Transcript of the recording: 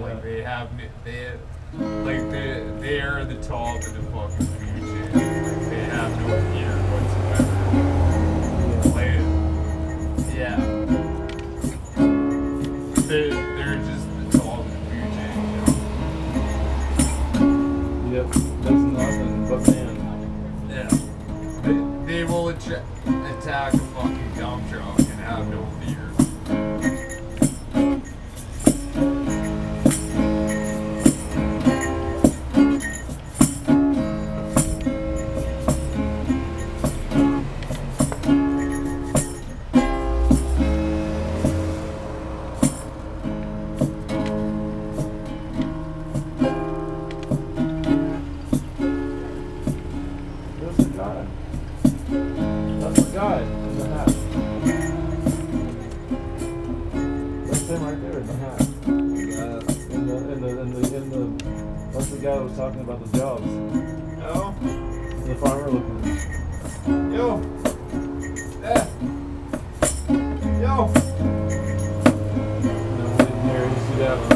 Like they have they like they they are the top of the fucking food chain. They have no fear That's what hat. That's him right there the hat. In the in the in the the guy that was talking about the jobs? No. The farmer looking. Yo. Yeah. Yo. And then here you see that one.